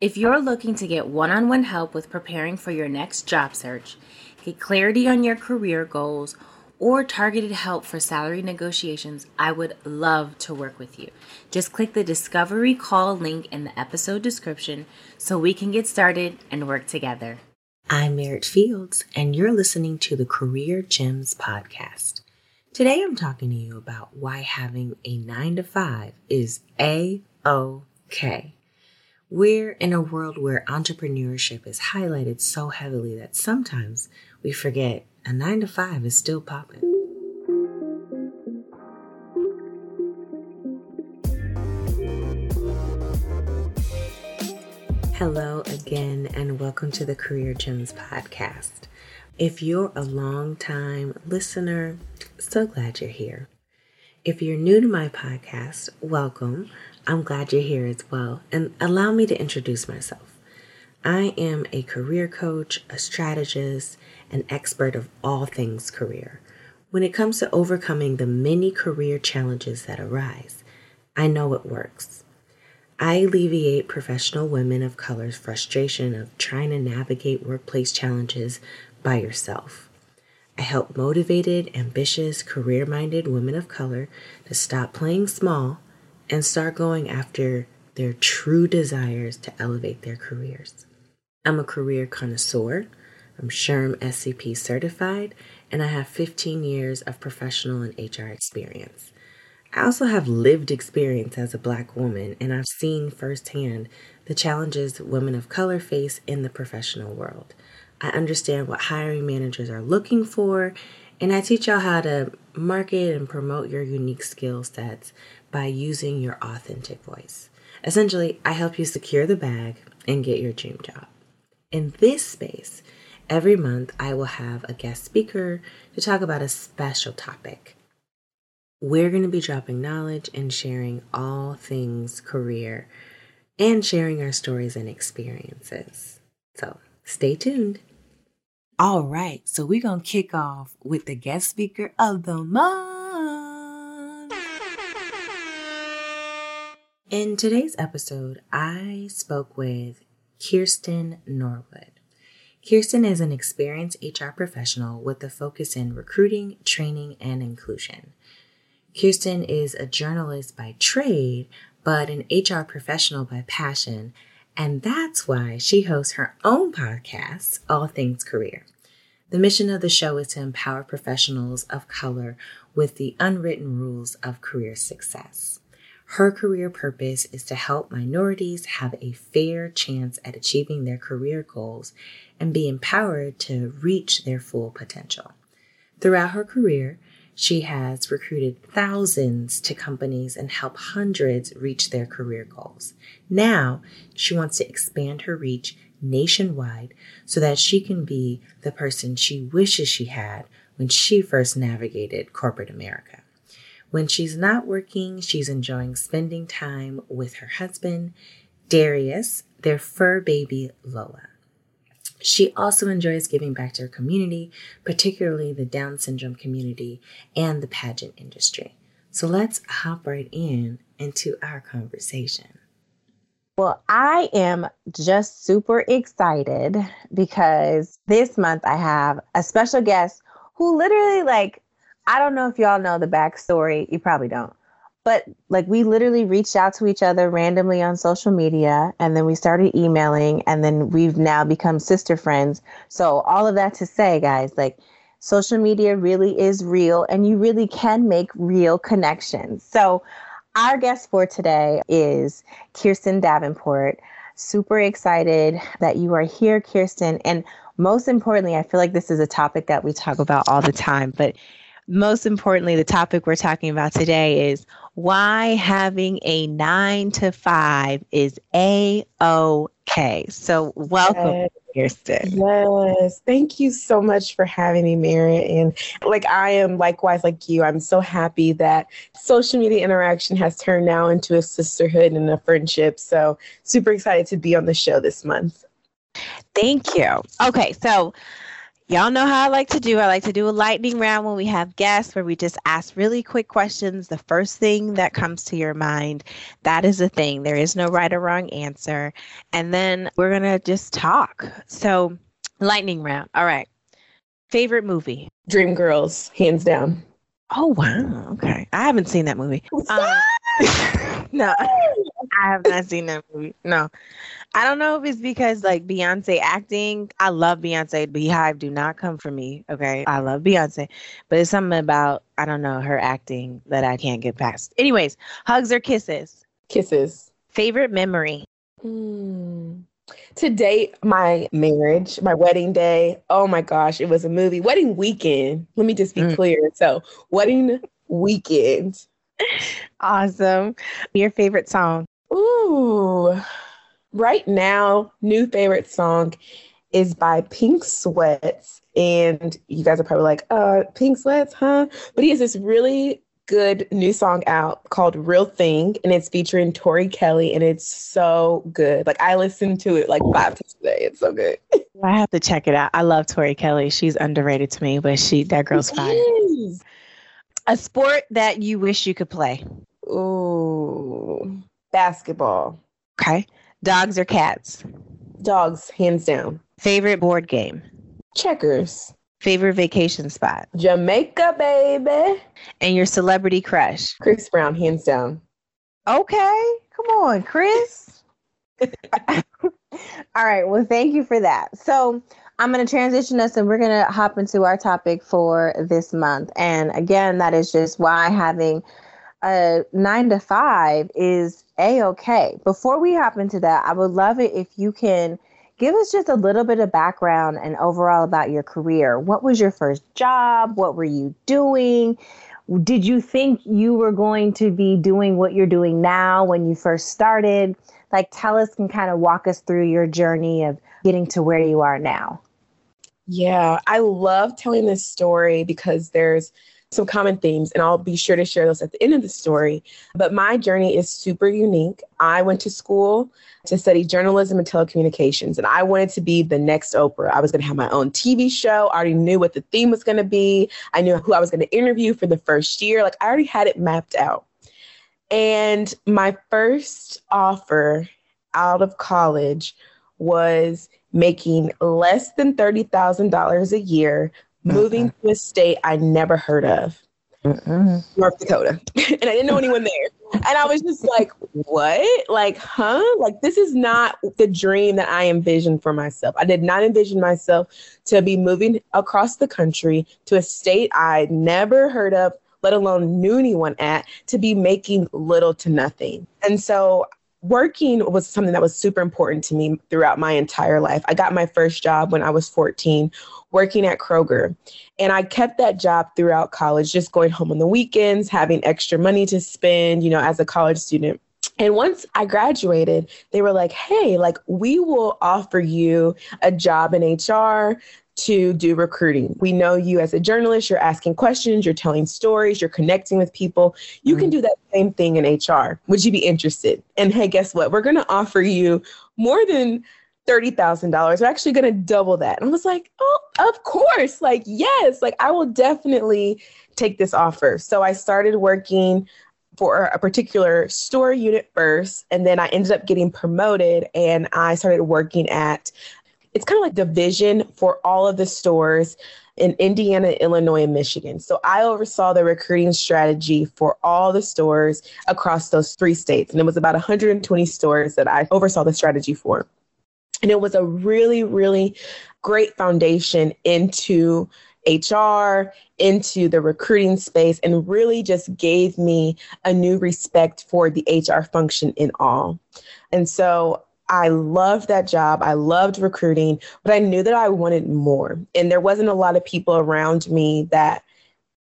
If you're looking to get one on one help with preparing for your next job search, get clarity on your career goals, or targeted help for salary negotiations, I would love to work with you. Just click the Discovery Call link in the episode description so we can get started and work together. I'm Merritt Fields, and you're listening to the Career Gems podcast. Today I'm talking to you about why having a nine to five is A OK. We're in a world where entrepreneurship is highlighted so heavily that sometimes we forget a nine to five is still popping. Hello again, and welcome to the Career Gems podcast. If you're a long time listener, so glad you're here. If you're new to my podcast, welcome. I'm glad you're here as well. And allow me to introduce myself. I am a career coach, a strategist, an expert of all things career. When it comes to overcoming the many career challenges that arise, I know it works. I alleviate professional women of color's frustration of trying to navigate workplace challenges by yourself. I help motivated, ambitious, career minded women of color to stop playing small and start going after their true desires to elevate their careers. I'm a career connoisseur. I'm SHRM SCP certified, and I have 15 years of professional and HR experience. I also have lived experience as a black woman, and I've seen firsthand the challenges women of color face in the professional world. I understand what hiring managers are looking for, and I teach y'all how to market and promote your unique skill sets by using your authentic voice. Essentially, I help you secure the bag and get your dream job. In this space, every month I will have a guest speaker to talk about a special topic. We're going to be dropping knowledge and sharing all things career and sharing our stories and experiences. So stay tuned. All right, so we're going to kick off with the guest speaker of the month. In today's episode, I spoke with Kirsten Norwood. Kirsten is an experienced HR professional with a focus in recruiting, training, and inclusion. Kirsten is a journalist by trade, but an HR professional by passion and that's why she hosts her own podcast, All Things Career. The mission of the show is to empower professionals of color with the unwritten rules of career success. Her career purpose is to help minorities have a fair chance at achieving their career goals and be empowered to reach their full potential. Throughout her career, she has recruited thousands to companies and helped hundreds reach their career goals. Now, she wants to expand her reach nationwide so that she can be the person she wishes she had when she first navigated corporate America. When she's not working, she's enjoying spending time with her husband, Darius, their fur baby Lola. She also enjoys giving back to her community, particularly the Down syndrome community and the pageant industry. So let's hop right in into our conversation. Well, I am just super excited because this month I have a special guest who literally, like, I don't know if y'all know the backstory. You probably don't. But like we literally reached out to each other randomly on social media and then we started emailing and then we've now become sister friends. So all of that to say guys like social media really is real and you really can make real connections. So our guest for today is kirsten davenport. Super excited that you are here kirsten. And most importantly i feel like this is a topic that we talk about all the time but most importantly, the topic we're talking about today is why having a nine to five is a okay. So, welcome, yes. Kirsten. Yes, thank you so much for having me, Merritt. And like I am, likewise, like you, I'm so happy that social media interaction has turned now into a sisterhood and a friendship. So, super excited to be on the show this month. Thank you. Okay, so Y'all know how I like to do. I like to do a lightning round when we have guests where we just ask really quick questions. The first thing that comes to your mind, that is the thing. There is no right or wrong answer. And then we're going to just talk. So, lightning round. All right. Favorite movie? Dreamgirls, hands down. Oh, wow. Okay. I haven't seen that movie. Um, no, I have not seen that movie. No. I don't know if it's because like Beyonce acting. I love Beyonce. Beyhive do not come for me. Okay. I love Beyonce. But it's something about, I don't know, her acting that I can't get past. Anyways, hugs or kisses? Kisses. Favorite memory? Mm. To date, my marriage, my wedding day, oh my gosh, it was a movie. Wedding weekend. Let me just be mm. clear. So, wedding weekend. Awesome. Your favorite song? Ooh, right now, new favorite song is by Pink Sweats. And you guys are probably like, uh, Pink Sweats, huh? But he has this really good new song out called Real Thing, and it's featuring Tori Kelly, and it's so good. Like I listened to it like five times a day. It's so good. I have to check it out. I love Tori Kelly. She's underrated to me, but she that girl's fine. A sport that you wish you could play. Ooh, basketball. Okay. Dogs or cats? Dogs, hands down. Favorite board game? Checkers. Favorite vacation spot? Jamaica, baby. And your celebrity crush? Chris Brown, hands down. Okay. Come on, Chris. All right. Well, thank you for that. So I'm going to transition us and we're going to hop into our topic for this month. And again, that is just why having a nine to five is a okay. Before we hop into that, I would love it if you can give us just a little bit of background and overall about your career. What was your first job? What were you doing? Did you think you were going to be doing what you're doing now when you first started? Like, tell us and kind of walk us through your journey of getting to where you are now. Yeah, I love telling this story because there's some common themes, and I'll be sure to share those at the end of the story. But my journey is super unique. I went to school to study journalism and telecommunications, and I wanted to be the next Oprah. I was going to have my own TV show. I already knew what the theme was going to be, I knew who I was going to interview for the first year. Like, I already had it mapped out. And my first offer out of college was making less than $30,000 a year moving uh-uh. to a state I never heard of, Mm-mm. North Dakota. and I didn't know anyone there. And I was just like, what? Like, huh? Like, this is not the dream that I envisioned for myself. I did not envision myself to be moving across the country to a state I never heard of, let alone knew anyone at, to be making little to nothing. And so working was something that was super important to me throughout my entire life. I got my first job when I was 14 working at Kroger. And I kept that job throughout college, just going home on the weekends, having extra money to spend, you know, as a college student. And once I graduated, they were like, hey, like, we will offer you a job in HR to do recruiting. We know you as a journalist, you're asking questions, you're telling stories, you're connecting with people. You mm-hmm. can do that same thing in HR. Would you be interested? And hey, guess what? We're going to offer you more than $30,000. We're actually going to double that. And I was like, oh, of course. Like, yes, like I will definitely take this offer. So I started working for a particular store unit first. And then I ended up getting promoted and I started working at it's kind of like the division for all of the stores in Indiana, Illinois, and Michigan. So I oversaw the recruiting strategy for all the stores across those three states. And it was about 120 stores that I oversaw the strategy for. And it was a really, really great foundation into HR, into the recruiting space, and really just gave me a new respect for the HR function in all. And so I loved that job. I loved recruiting, but I knew that I wanted more. And there wasn't a lot of people around me that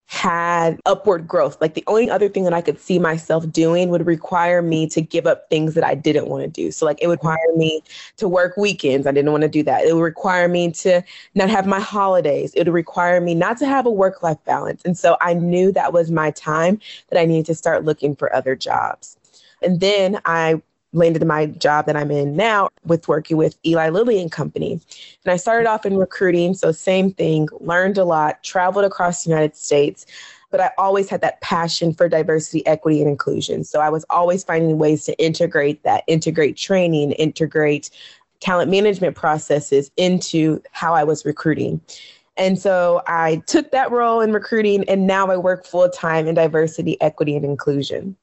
had upward growth. Like the only other thing that I could see myself doing would require me to give up things that I didn't want to do. So like it would require me to work weekends. I didn't want to do that. It would require me to not have my holidays. It would require me not to have a work life balance. And so I knew that was my time that I needed to start looking for other jobs. And then I landed my job that I'm in now with working with Eli Lilly and Company. And I started off in recruiting, so same thing, learned a lot, traveled across the United States, but I always had that passion for diversity, equity, and inclusion. So I was always finding ways to integrate that, integrate training, integrate talent management processes into how I was recruiting. And so I took that role in recruiting, and now I work full time in diversity, equity, and inclusion.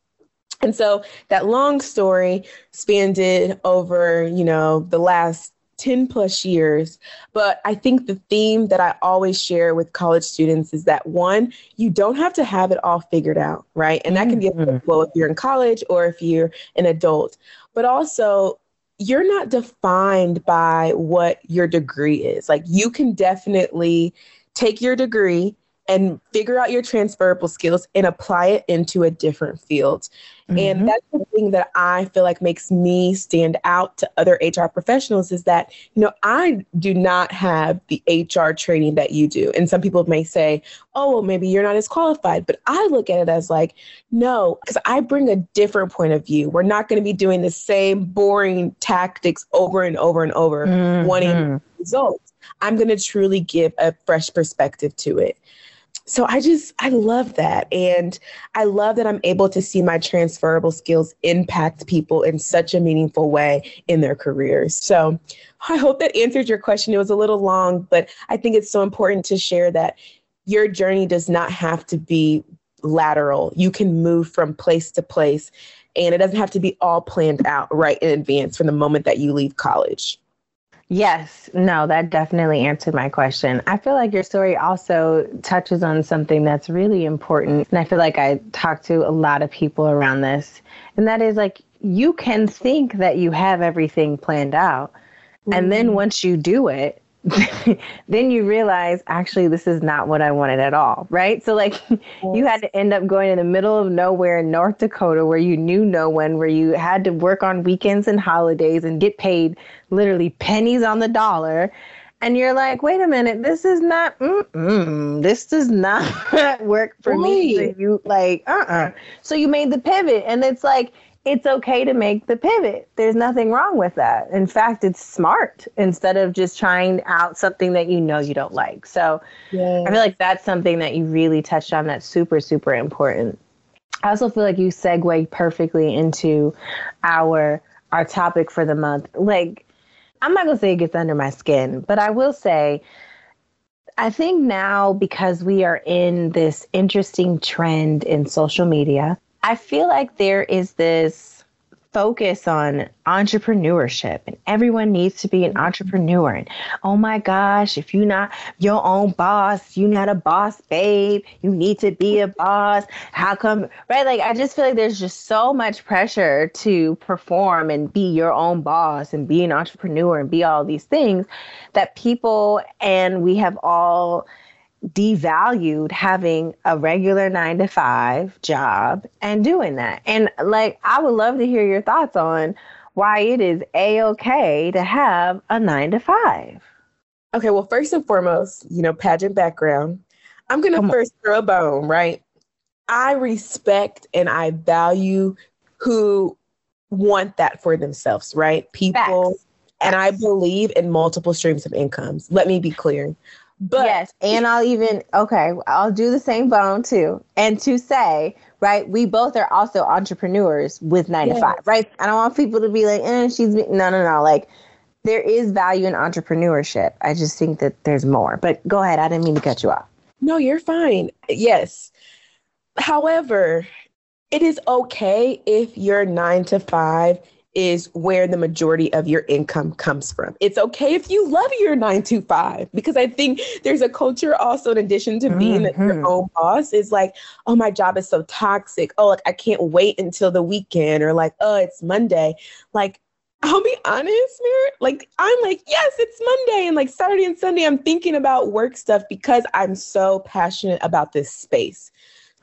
And so that long story spanned over, you know, the last 10 plus years. But I think the theme that I always share with college students is that one, you don't have to have it all figured out, right? And that can be mm-hmm. well if you're in college or if you're an adult. But also, you're not defined by what your degree is. Like you can definitely take your degree and figure out your transferable skills and apply it into a different field. Mm-hmm. And that's the thing that I feel like makes me stand out to other HR professionals is that, you know, I do not have the HR training that you do. And some people may say, oh, well, maybe you're not as qualified. But I look at it as like, no, because I bring a different point of view. We're not going to be doing the same boring tactics over and over and over, mm-hmm. wanting results. I'm going to truly give a fresh perspective to it so I just, I love that. And I love that I'm able to see my transferable skills impact people in such a meaningful way in their careers. So I hope that answered your question. It was a little long, but I think it's so important to share that your journey does not have to be lateral. You can move from place to place, and it doesn't have to be all planned out right in advance from the moment that you leave college. Yes, no, that definitely answered my question. I feel like your story also touches on something that's really important. And I feel like I talk to a lot of people around this. And that is like, you can think that you have everything planned out. Mm-hmm. And then mm-hmm. once you do it, then you realize actually this is not what I wanted at all, right? So like yes. you had to end up going in the middle of nowhere in North Dakota where you knew no one, where you had to work on weekends and holidays and get paid literally pennies on the dollar. And you're like, wait a minute, this is not, this does not work for right. me. So you like, uh uh-uh. uh So you made the pivot, and it's like, it's okay to make the pivot. There's nothing wrong with that. In fact, it's smart instead of just trying out something that you know you don't like. So yes. I feel like that's something that you really touched on that's super, super important. I also feel like you segue perfectly into our our topic for the month. Like, I'm not gonna say it gets under my skin, but I will say I think now because we are in this interesting trend in social media I feel like there is this focus on entrepreneurship and everyone needs to be an mm-hmm. entrepreneur. And oh my gosh if you're not your own boss you're not a boss babe. You need to be a boss. How come right? Like i just feel like there's just so much pressure to perform and be your own boss and be an entrepreneur and be all these things that people and we have all devalued having a regular nine to five job and doing that. And like, I would love to hear your thoughts on why it is a okay to have a nine to five. Okay, well, first and foremost, you know, pageant background. I'm going to first throw a bone, right? I respect and I value who want that for themselves, right? People. Facts. And I believe in multiple streams of incomes. Let me be clear. But yes, and I'll even okay, I'll do the same bone too. And to say, right, we both are also entrepreneurs with nine yes. to five, right? I don't want people to be like, eh, she's no, no, no. Like there is value in entrepreneurship. I just think that there's more. But go ahead. I didn't mean to cut you off. No, you're fine. Yes. However, it is okay if your nine to five is where the majority of your income comes from. It's okay if you love your nine to five, because I think there's a culture also, in addition to being mm-hmm. your own boss, is like, oh, my job is so toxic. Oh, like I can't wait until the weekend, or like, oh, it's Monday. Like, I'll be honest. Like, I'm like, yes, it's Monday. And like Saturday and Sunday, I'm thinking about work stuff because I'm so passionate about this space.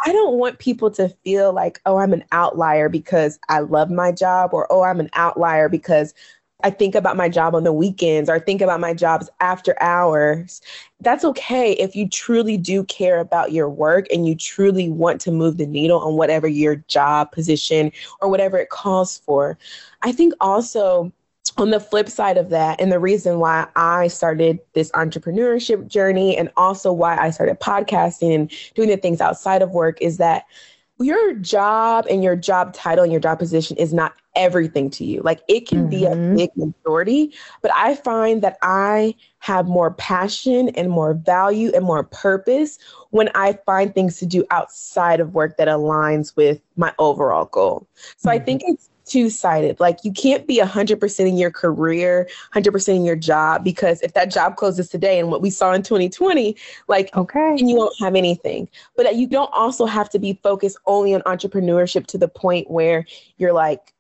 I don't want people to feel like, oh, I'm an outlier because I love my job, or oh, I'm an outlier because I think about my job on the weekends or think about my jobs after hours. That's okay if you truly do care about your work and you truly want to move the needle on whatever your job position or whatever it calls for. I think also on the flip side of that, and the reason why I started this entrepreneurship journey and also why I started podcasting and doing the things outside of work is that your job and your job title and your job position is not everything to you. Like it can mm-hmm. be a mm-hmm. big majority, but I find that I have more passion and more value and more purpose when I find things to do outside of work that aligns with my overall goal. So mm-hmm. I think it's two sided. Like you can't be 100% in your career, 100% in your job, because if that job closes today and what we saw in 2020, like, okay, and you won't have anything. But uh, you don't also have to be focused only on entrepreneurship to the point where you're like,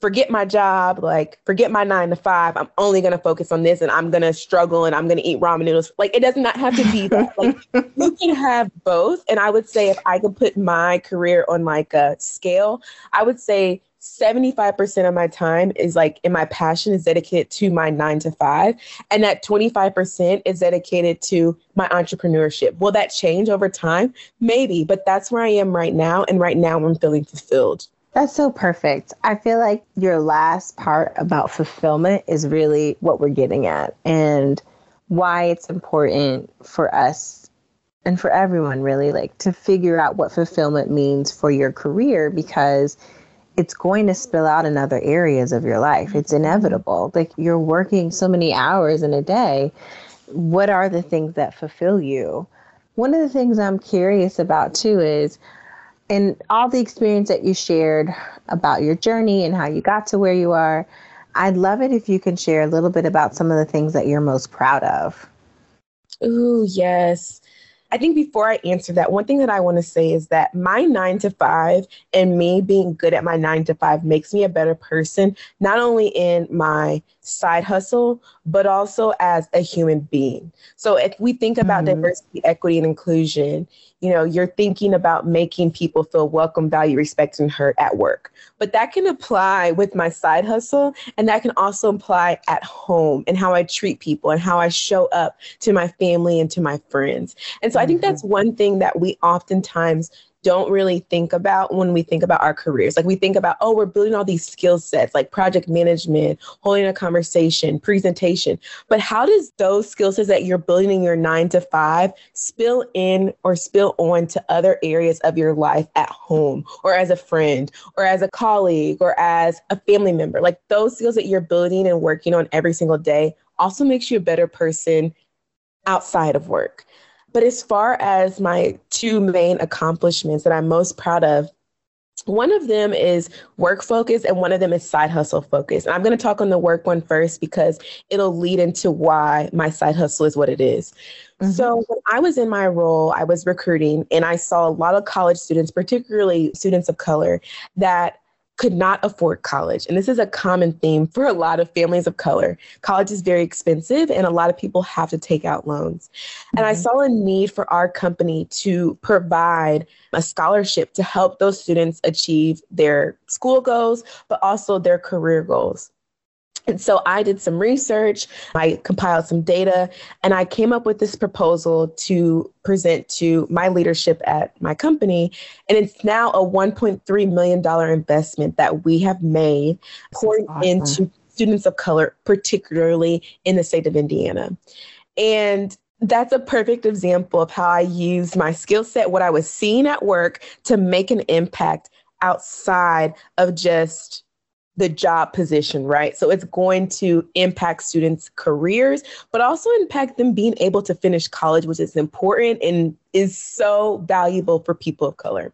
forget my job, like forget my nine to five. I'm only gonna focus on this and I'm gonna struggle and I'm gonna eat ramen noodles. Like it does not have to be that. Like you can have both. And I would say if I could put my career on like a scale, I would say 75% of my time is like in my passion is dedicated to my nine to five. And that 25% is dedicated to my entrepreneurship. Will that change over time? Maybe, but that's where I am right now. And right now I'm feeling fulfilled. That's so perfect. I feel like your last part about fulfillment is really what we're getting at and why it's important for us and for everyone really like to figure out what fulfillment means for your career because it's going to spill out in other areas of your life. It's mm-hmm. inevitable. Like you're working so many hours in a day. What are the things that fulfill you? One of the things I'm curious about too is in all the experience that you shared about your journey and how you got to where you are, I'd love it if you can share a little bit about some of the things that you're most proud of. Ooh, yes. I think before I answer that, one thing that I want to say is that my nine to five and me being good at my nine to five makes me a better person, not only in my side hustle, but also as a human being. So if we think about mm-hmm. diversity, equity, and inclusion, you know, you're thinking about making people feel welcome, valued, respected, and heard at work. But that can apply with my side hustle, and that can also apply at home and how I treat people and how I show up to my family and to my friends. And so mm-hmm. I think that's mm-hmm. one thing that we oftentimes don't really think about when we think about our careers. Like we think about, oh, we're building all these skill sets like project management, holding a conversation, presentation. But how does those skill sets that you're building in your nine to five spill in or spill on to other areas of your life at home or as a friend or as a colleague or as a family member? Like those skills that you're building and working on every single day also makes you a better person outside of work. But as far as my two main accomplishments that I'm most proud of, one of them is work focus and one of them is side hustle focus. And I'm going to talk on the work one first because it'll lead into why my side hustle is what it is. Mm-hmm. So, when I was in my role, I was recruiting and I saw a lot of college students, particularly students of color, that could not afford college. And this is a common theme for a lot of families of color. College is very expensive, and a lot of people have to take out loans. Mm-hmm. And I mm-hmm. saw a need for our company to provide a scholarship to help those students achieve their school goals, but also their career goals. And so I did some research, I compiled some data, and I came up with this proposal to present to my leadership at my company. And it's now a $1.3 million investment that we have made pouring awesome. into students of color, particularly in the state of Indiana. And that's a perfect example of how I used my skill set, what I was seeing at work, to make an impact outside of just the job position, right? So it's going to impact students' careers, but also impact them being able to finish college, which is important and is so valuable for people of color.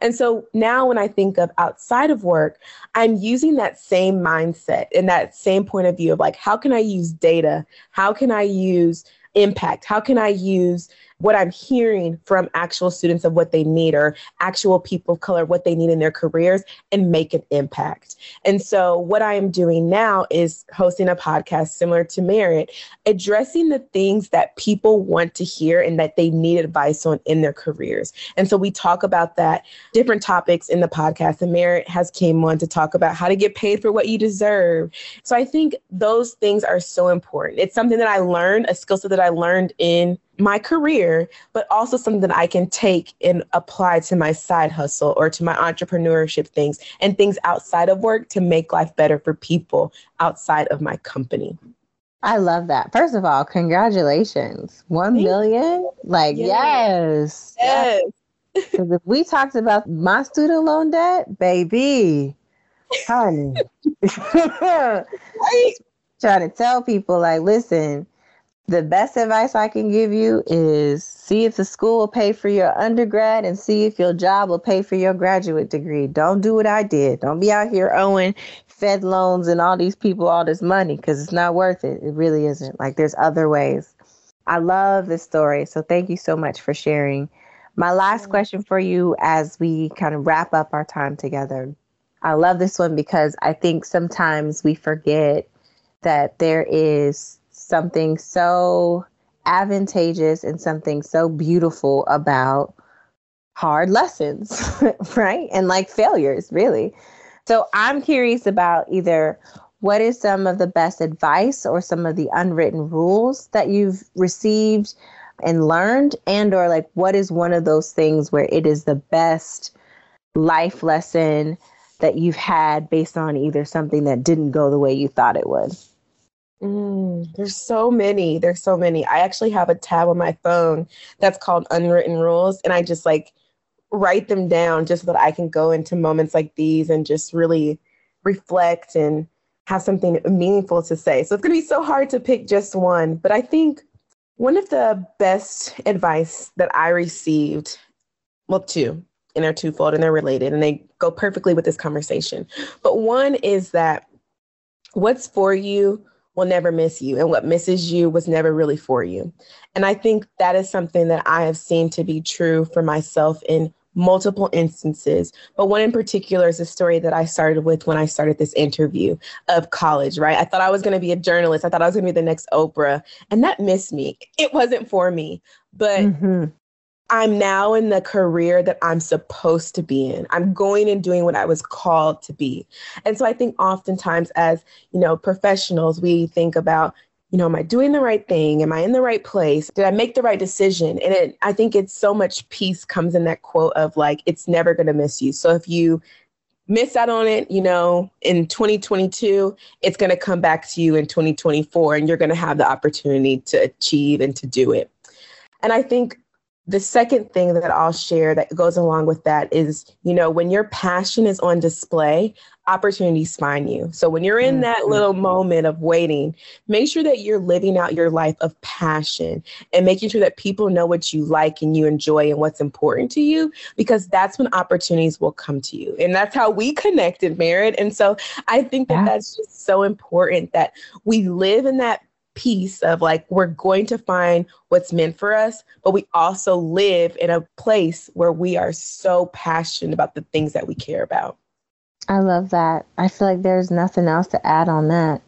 And so now when I think of outside of work, I'm using that same mindset and that same point of view of like, how can I use data? How can I use impact? How can I use what I'm hearing from actual students of what they need or actual people of color, what they need in their careers and make an impact. And so, what I am doing now is hosting a podcast similar to Merritt, addressing the things that people want to hear and that they need advice on in their careers. And so, we talk about that different topics in the podcast. And Merritt has came on to talk about how to get paid for what you deserve. So, I think those things are so important. It's something that I learned, a skill set that I learned in my career, but also something that I can take and apply to my side hustle or to my entrepreneurship things and things outside of work to make life better for people outside of my company. I love that. First of all, congratulations. One Thank million? You. Like, yes. Yes. Because if we talked about my student loan debt, baby, honey. right? Trying to tell people, like, listen, the best advice I can give you is see if the school will pay for your undergrad and see if your job will pay for your graduate degree. Don't do what I did. Don't be out here owing Fed loans and all these people all this money because it's not worth it. It really isn't. Like there's other ways. I love this story. So thank you so much for sharing. My last question for you as we kind of wrap up our time together. I love this one because I think sometimes we forget that there is something so advantageous and something so beautiful about hard lessons, right? And like failures, really. So I'm curious about either what is some of the best advice or some of the unwritten rules that you've received and learned and or like what is one of those things where it is the best life lesson that you've had based on either something that didn't go the way you thought it would? Mm, there's so many. There's so many. I actually have a tab on my phone that's called Unwritten Rules, and I just like write them down just so that I can go into moments like these and just really reflect and have something meaningful to say. So it's going to be so hard to pick just one, but I think one of the best advice that I received, well, two, and they're twofold and they're related and they go perfectly with this conversation. But one is that what's for you will never miss you, and what misses you was never really for you. And I think that is something that I have seen to be true for myself in multiple instances. But one in particular is a story that I started with when I started this interview of college, right? I thought I was going to be a journalist. I thought I was going to be the next Oprah, and that missed me. It wasn't for me. But mm-hmm. I'm now in the career that I'm supposed to be in. I'm going and doing what I was called to be. And so I think oftentimes as, you know, professionals, we think about, you know, am I doing the right thing? Am I in the right place? Did I make the right decision? And it, I think it's so much peace comes in that quote of like, it's never going to miss you. So if you miss out on it, you know, in 2022, it's going to come back to you in 2024 and you're going to have the opportunity to achieve and to do it. And I think the second thing that I'll share that goes along with that is, you know, when your passion is on display, opportunities find you. So when you're in that mm-hmm. little moment of waiting, make sure that you're living out your life of passion and making sure that people know what you like and you enjoy and what's important to you, because that's when opportunities will come to you. And that's how we connected, Merritt. And so I think that yeah. that's just so important that we live in that piece of like we're going to find what's meant for us, but we also live in a place where we are so passionate about the things that we care about. I love that. I feel like there's nothing else to add on that.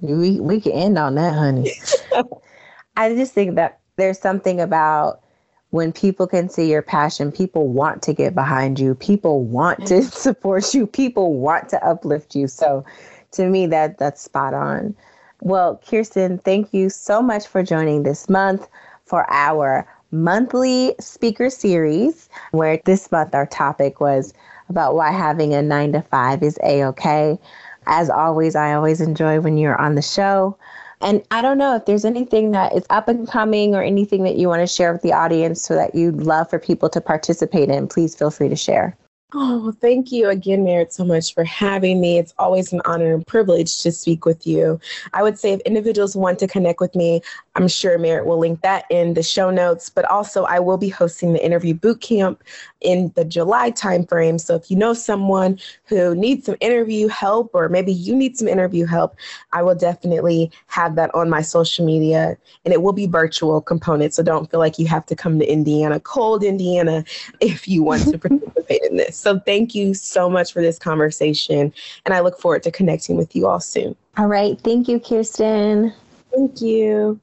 We we can end on that, honey. I just think that there's something about when people can see your passion, people want to get behind you, people want to mm-hmm. support you, people want to uplift you. So to me that that's spot on. Well, Kirsten, thank you so much for joining this month for our monthly speaker series, where this month our topic was about why having a nine to five is a okay. As always, I always enjoy when you're on the show. And I don't know if there's anything that is up and coming or anything that you want to share with the audience so that you'd love for people to participate in, please feel free to share. Oh, thank you again, Merritt, so much for having me. It's always an honor and privilege to speak with you. I would say if individuals want to connect with me, I'm sure Merritt will link that in the show notes. But also, I will be hosting the interview boot camp in the July timeframe. So if you know someone who needs some interview help, or maybe you need some interview help, I will definitely have that on my social media, and it will be virtual component. So don't feel like you have to come to Indiana, cold Indiana, if you want to participate in this. So thank you so much for this conversation. And I look forward to connecting with you all soon. All right. Thank you, Kirsten. Thank you.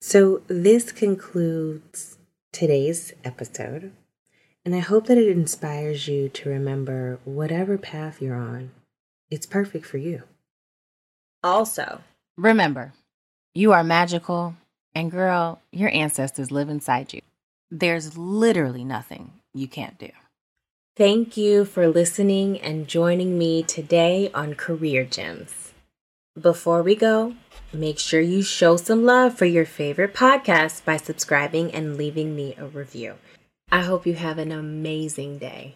So this concludes today's episode. And I hope that it inspires you to remember whatever path you're on, it's perfect for you. Also, remember, you are magical, and girl, your ancestors live inside you. There's literally nothing you can't do. Thank you for listening and joining me today on Career Gems. Before we go, make sure you show some love for your favorite podcast by subscribing and leaving me a review. I hope you have an amazing day.